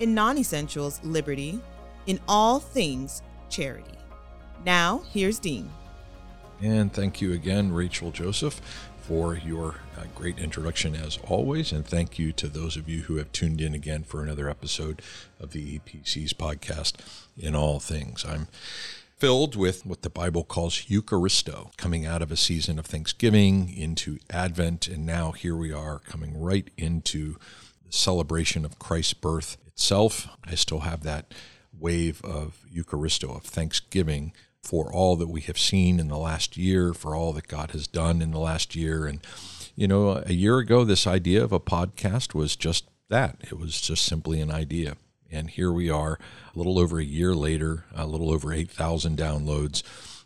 in non essentials, liberty, in all things, charity. Now, here's Dean. And thank you again, Rachel Joseph, for your uh, great introduction as always. And thank you to those of you who have tuned in again for another episode of the EPC's podcast, In All Things. I'm filled with what the Bible calls Eucharisto, coming out of a season of Thanksgiving into Advent. And now here we are coming right into the celebration of Christ's birth itself. I still have that wave of Eucharisto, of thanksgiving for all that we have seen in the last year, for all that God has done in the last year. And, you know, a year ago, this idea of a podcast was just that it was just simply an idea. And here we are, a little over a year later, a little over 8,000 downloads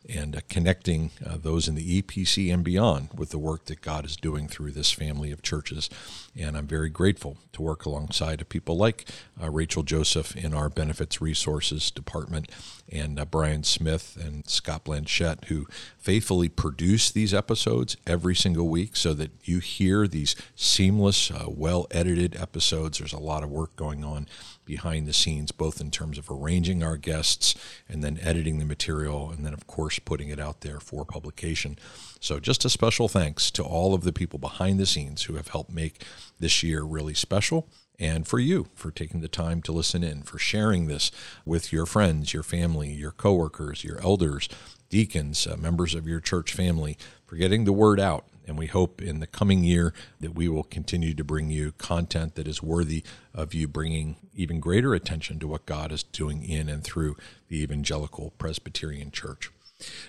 and uh, connecting uh, those in the EPC and beyond with the work that God is doing through this family of churches. And I'm very grateful to work alongside of people like uh, Rachel Joseph in our Benefits Resources Department and uh, Brian Smith and Scott Blanchette, who faithfully produce these episodes every single week so that you hear these seamless, uh, well edited episodes. There's a lot of work going on behind the scenes, both in terms of arranging our guests and then editing the material, and then, of course, putting it out there for publication. So, just a special thanks to all of the people behind the scenes who have helped make this year really special and for you for taking the time to listen in, for sharing this with your friends, your family, your coworkers, your elders, deacons, uh, members of your church family, for getting the word out. And we hope in the coming year that we will continue to bring you content that is worthy of you bringing even greater attention to what God is doing in and through the Evangelical Presbyterian Church.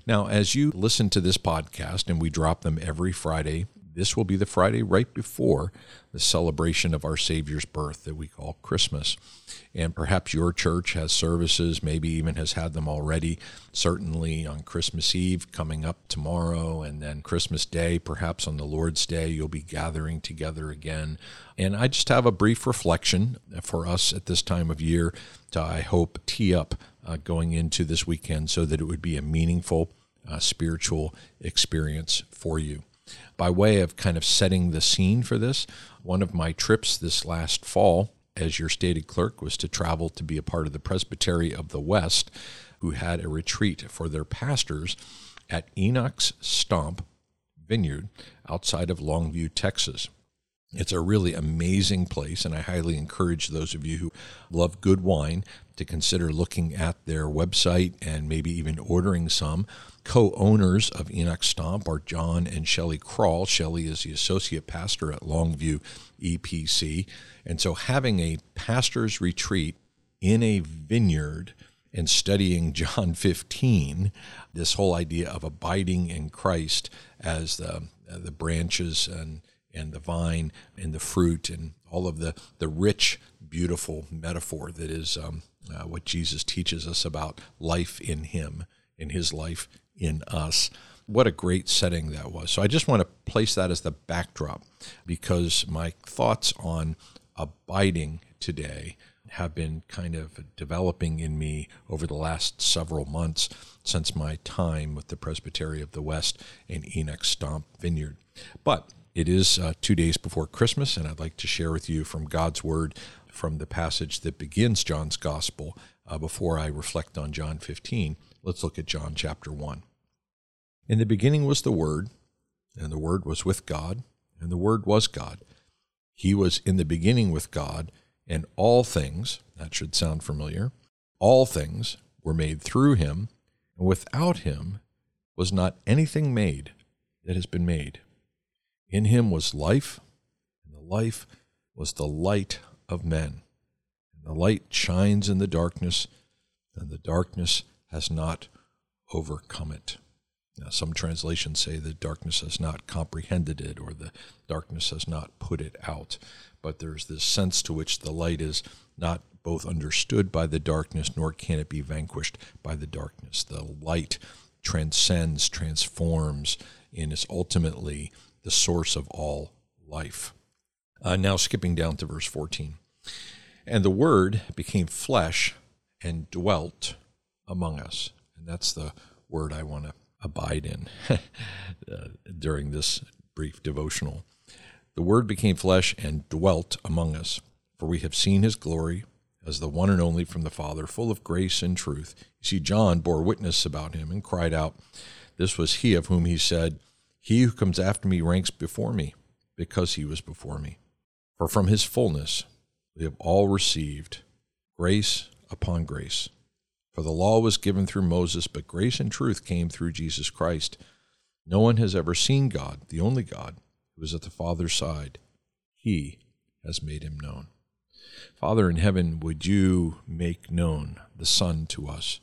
Now, as you listen to this podcast, and we drop them every Friday this will be the Friday right before the celebration of our Savior's birth that we call Christmas. And perhaps your church has services, maybe even has had them already, certainly on Christmas Eve coming up tomorrow, and then Christmas Day, perhaps on the Lord's Day, you'll be gathering together again. And I just have a brief reflection for us at this time of year to, I hope, tee up uh, going into this weekend so that it would be a meaningful uh, spiritual experience for you by way of kind of setting the scene for this, one of my trips this last fall as your stated clerk was to travel to be a part of the Presbytery of the West, who had a retreat for their pastors at Enoch's Stomp Vineyard outside of Longview, Texas. It's a really amazing place, and I highly encourage those of you who love good wine to consider looking at their website and maybe even ordering some. Co owners of Enoch Stomp are John and Shelley Crawl. Shelley is the associate pastor at Longview EPC. And so having a pastor's retreat in a vineyard and studying John 15, this whole idea of abiding in Christ as the, the branches and and the vine and the fruit and all of the, the rich, beautiful metaphor that is um, uh, what Jesus teaches us about life in Him, in His life in us. What a great setting that was. So I just want to place that as the backdrop because my thoughts on abiding today have been kind of developing in me over the last several months since my time with the Presbytery of the West and Enoch Stomp Vineyard. But it is uh, two days before Christmas, and I'd like to share with you from God's Word from the passage that begins John's Gospel uh, before I reflect on John 15. Let's look at John chapter 1. In the beginning was the Word, and the Word was with God, and the Word was God. He was in the beginning with God, and all things, that should sound familiar, all things were made through him, and without him was not anything made that has been made. In him was life, and the life was the light of men. And the light shines in the darkness, and the darkness has not overcome it. Now, some translations say the darkness has not comprehended it, or the darkness has not put it out. but there's this sense to which the light is not both understood by the darkness, nor can it be vanquished by the darkness. The light transcends, transforms, and is ultimately the source of all life. Uh, now, skipping down to verse 14. And the Word became flesh and dwelt among us. And that's the word I want to abide in uh, during this brief devotional. The Word became flesh and dwelt among us, for we have seen his glory as the one and only from the Father, full of grace and truth. You see, John bore witness about him and cried out, This was he of whom he said, He who comes after me ranks before me, because he was before me. For from his fullness we have all received grace upon grace. For the law was given through Moses, but grace and truth came through Jesus Christ. No one has ever seen God, the only God, who is at the Father's side. He has made him known. Father in heaven, would you make known the Son to us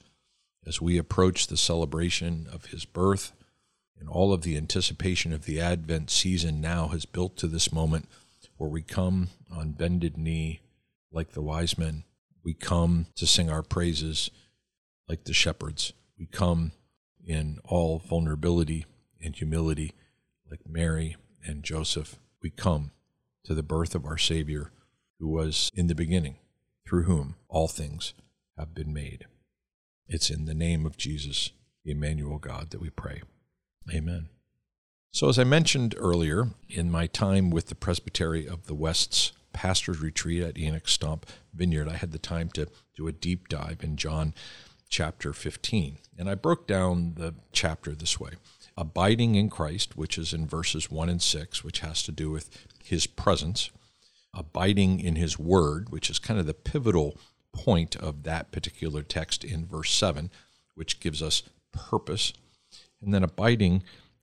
as we approach the celebration of his birth and all of the anticipation of the Advent season now has built to this moment where we come on bended knee like the wise men. We come to sing our praises like the shepherds. We come in all vulnerability and humility like Mary and Joseph. We come to the birth of our Savior who was in the beginning, through whom all things have been made. It's in the name of Jesus, the Emmanuel God, that we pray. Amen. So, as I mentioned earlier, in my time with the Presbytery of the West's pastor's retreat at Enoch Stomp Vineyard, I had the time to do a deep dive in John chapter 15. And I broke down the chapter this way Abiding in Christ, which is in verses 1 and 6, which has to do with his presence abiding in his word, which is kind of the pivotal point of that particular text in verse 7, which gives us purpose, and then abiding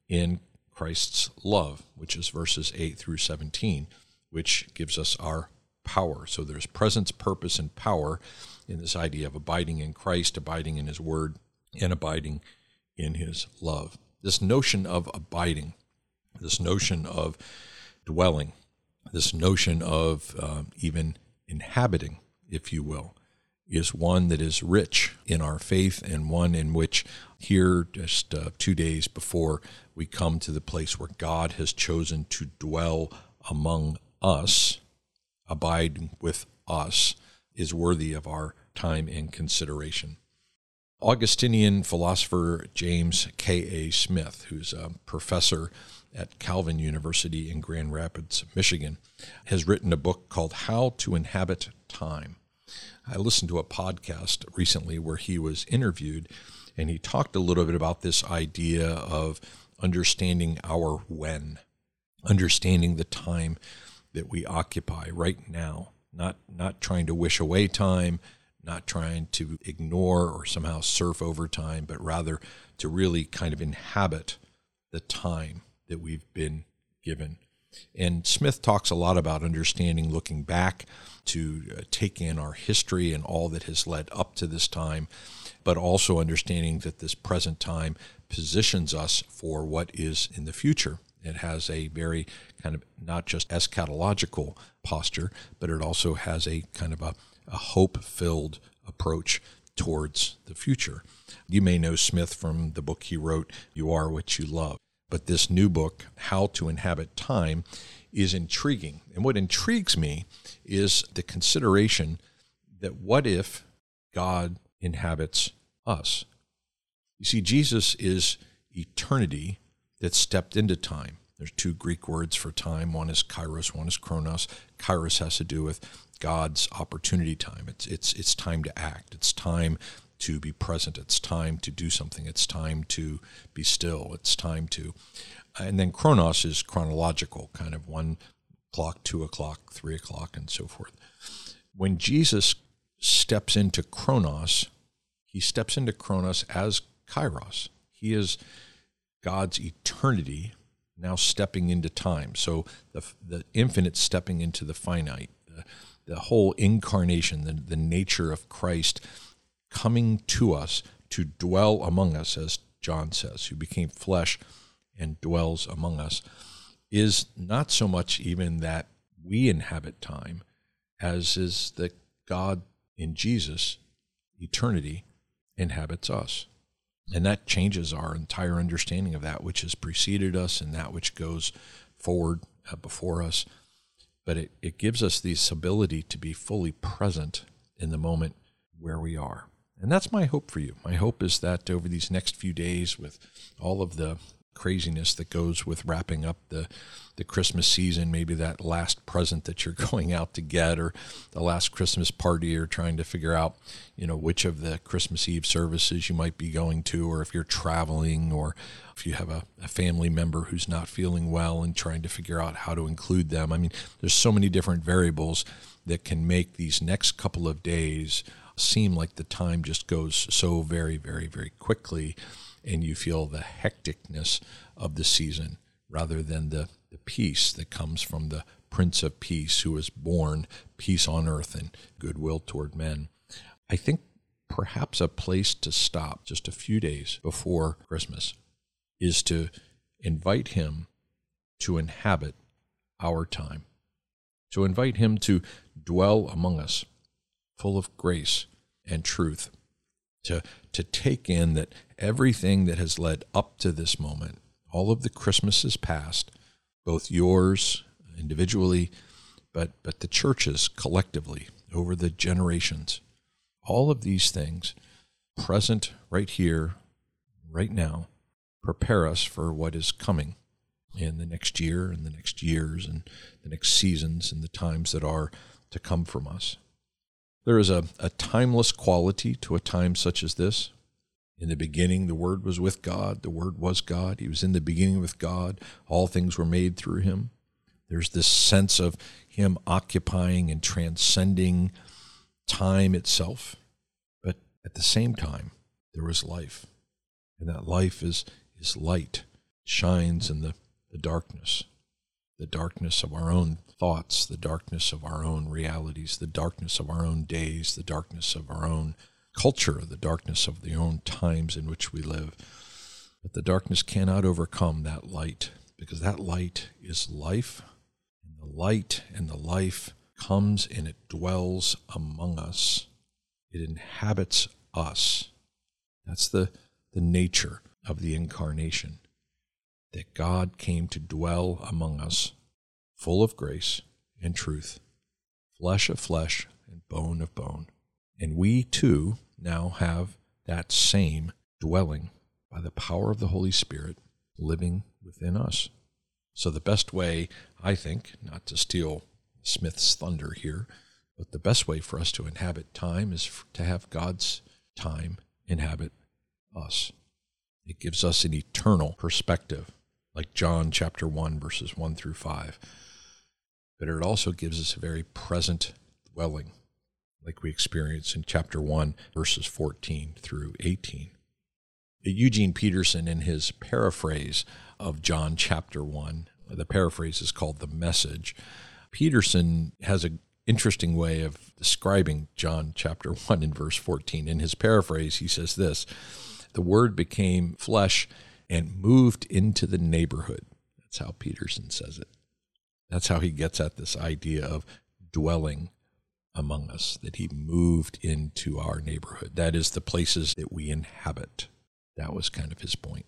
in Christ's love, which is verses 8 through 17, which gives us our power. So there's presence, purpose, and power in this idea of abiding in Christ, abiding in his word, and abiding in his love. This notion of abiding, this notion of dwelling, this notion of um, even inhabiting, if you will, is one that is rich in our faith and one in which here, just uh, two days before we come to the place where God has chosen to dwell among us, abide with us, is worthy of our time and consideration. Augustinian philosopher James K.A. Smith, who's a professor at Calvin University in Grand Rapids, Michigan, has written a book called How to Inhabit Time. I listened to a podcast recently where he was interviewed, and he talked a little bit about this idea of understanding our when, understanding the time that we occupy right now, not, not trying to wish away time, not trying to ignore or somehow surf over time, but rather to really kind of inhabit the time that we've been given. And Smith talks a lot about understanding, looking back to uh, take in our history and all that has led up to this time, but also understanding that this present time positions us for what is in the future. It has a very kind of not just eschatological posture, but it also has a kind of a, a hope filled approach towards the future. You may know Smith from the book he wrote, You Are What You Love. But this new book, How to Inhabit Time, is intriguing. And what intrigues me is the consideration that what if God inhabits us? You see, Jesus is eternity that stepped into time. There's two Greek words for time. One is kairos, one is chronos. Kairos has to do with God's opportunity time. It's it's it's time to act. It's time to be present. It's time to do something. It's time to be still. It's time to. And then chronos is chronological, kind of one o'clock, two o'clock, three o'clock, and so forth. When Jesus steps into chronos, he steps into chronos as kairos. He is God's eternity now stepping into time. So the, the infinite stepping into the finite. The, the whole incarnation, the, the nature of Christ coming to us to dwell among us, as John says, who became flesh and dwells among us, is not so much even that we inhabit time, as is that God in Jesus, eternity, inhabits us. And that changes our entire understanding of that which has preceded us and that which goes forward uh, before us. But it, it gives us this ability to be fully present in the moment where we are. And that's my hope for you. My hope is that over these next few days, with all of the craziness that goes with wrapping up the the Christmas season, maybe that last present that you're going out to get or the last Christmas party or trying to figure out, you know, which of the Christmas Eve services you might be going to or if you're traveling or if you have a, a family member who's not feeling well and trying to figure out how to include them. I mean, there's so many different variables that can make these next couple of days seem like the time just goes so very, very, very quickly and you feel the hecticness of the season rather than the, the peace that comes from the Prince of Peace who was born peace on earth and goodwill toward men. I think perhaps a place to stop just a few days before Christmas is to invite him to inhabit our time, to invite him to dwell among us, full of grace and truth to, to take in that everything that has led up to this moment, all of the Christmases past, both yours individually, but, but the churches collectively over the generations, all of these things present right here, right now, prepare us for what is coming in the next year and the next years and the next seasons and the times that are to come from us. There is a, a timeless quality to a time such as this. In the beginning, the Word was with God. The Word was God. He was in the beginning with God. All things were made through Him. There's this sense of Him occupying and transcending time itself. But at the same time, there was life. And that life is, is light, shines in the, the darkness the darkness of our own thoughts, the darkness of our own realities, the darkness of our own days, the darkness of our own culture, the darkness of the own times in which we live. But the darkness cannot overcome that light because that light is life. And the light and the life comes and it dwells among us. It inhabits us. That's the, the nature of the incarnation that God came to dwell among us, full of grace and truth, flesh of flesh and bone of bone. And we too now have that same dwelling by the power of the Holy Spirit living within us. So, the best way, I think, not to steal Smith's thunder here, but the best way for us to inhabit time is to have God's time inhabit us. It gives us an eternal perspective like John chapter 1, verses 1 through 5. But it also gives us a very present dwelling, like we experience in chapter 1, verses 14 through 18. Eugene Peterson, in his paraphrase of John chapter 1, the paraphrase is called The Message. Peterson has an interesting way of describing John chapter 1 in verse 14. In his paraphrase, he says this The Word became flesh and moved into the neighborhood. That's how Peterson says it. That's how he gets at this idea of dwelling among us, that he moved into our neighborhood. That is the places that we inhabit. That was kind of his point.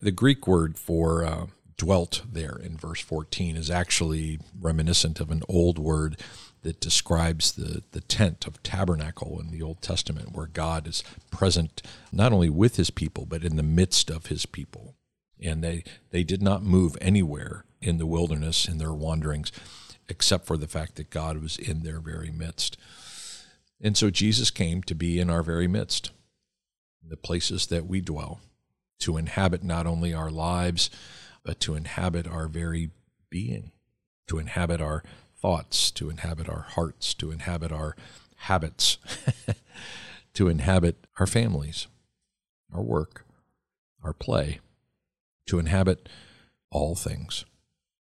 The Greek word for uh, dwelt there in verse 14 is actually reminiscent of an old word that describes the, the tent of tabernacle in the Old Testament, where God is present not only with his people, but in the midst of his people. And they, they did not move anywhere in the wilderness in their wanderings, except for the fact that God was in their very midst. And so Jesus came to be in our very midst, the places that we dwell, to inhabit not only our lives, but to inhabit our very being, to inhabit our thoughts, to inhabit our hearts, to inhabit our habits, to inhabit our families, our work, our play, to inhabit all things,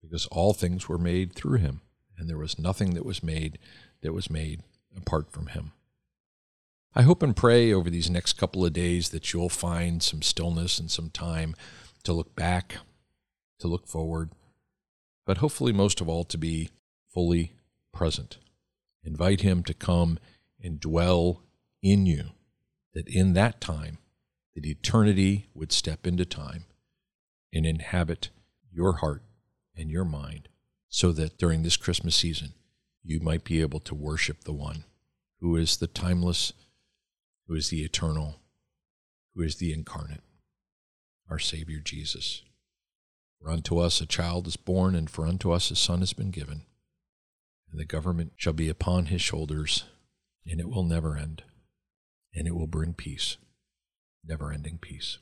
because all things were made through him, and there was nothing that was made that was made apart from him. I hope and pray over these next couple of days that you'll find some stillness and some time to look back, to look forward, but hopefully, most of all, to be fully present. Invite Him to come and dwell in you, that in that time, that eternity would step into time and inhabit your heart and your mind, so that during this Christmas season, you might be able to worship the one who is the timeless, who is the eternal, who is the incarnate, our Savior Jesus. For unto us a child is born, and for unto us a son has been given, and the government shall be upon his shoulders, and it will never end, and it will bring peace, never ending peace.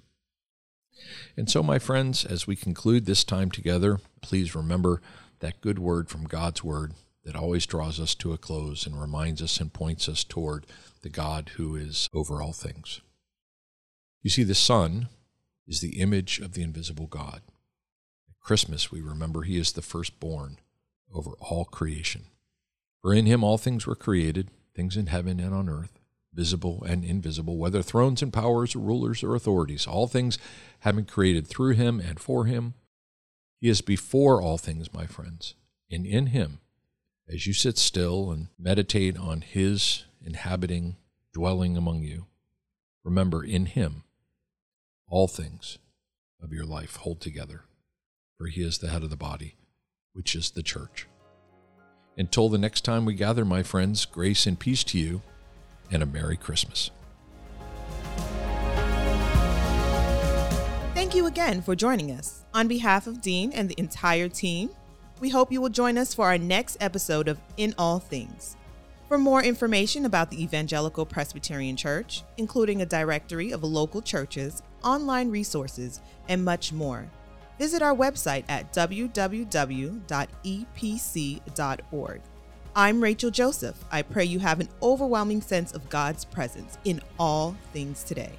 And so, my friends, as we conclude this time together, please remember that good word from God's word that always draws us to a close and reminds us and points us toward the God who is over all things. You see, the Son is the image of the invisible God. At Christmas, we remember He is the firstborn over all creation. For in Him all things were created, things in heaven and on earth, visible and invisible, whether thrones and powers or rulers or authorities, all things have been created through Him and for Him. He is before all things, my friends, and in Him, as you sit still and meditate on His inhabiting, dwelling among you, remember in Him all things of your life hold together, for he is the head of the body, which is the church. Until the next time we gather, my friends, grace and peace to you, and a Merry Christmas. Thank you again for joining us. On behalf of Dean and the entire team, we hope you will join us for our next episode of In All Things. For more information about the Evangelical Presbyterian Church, including a directory of local churches online resources, and much more. Visit our website at www.epc.org. I'm Rachel Joseph. I pray you have an overwhelming sense of God's presence in all things today.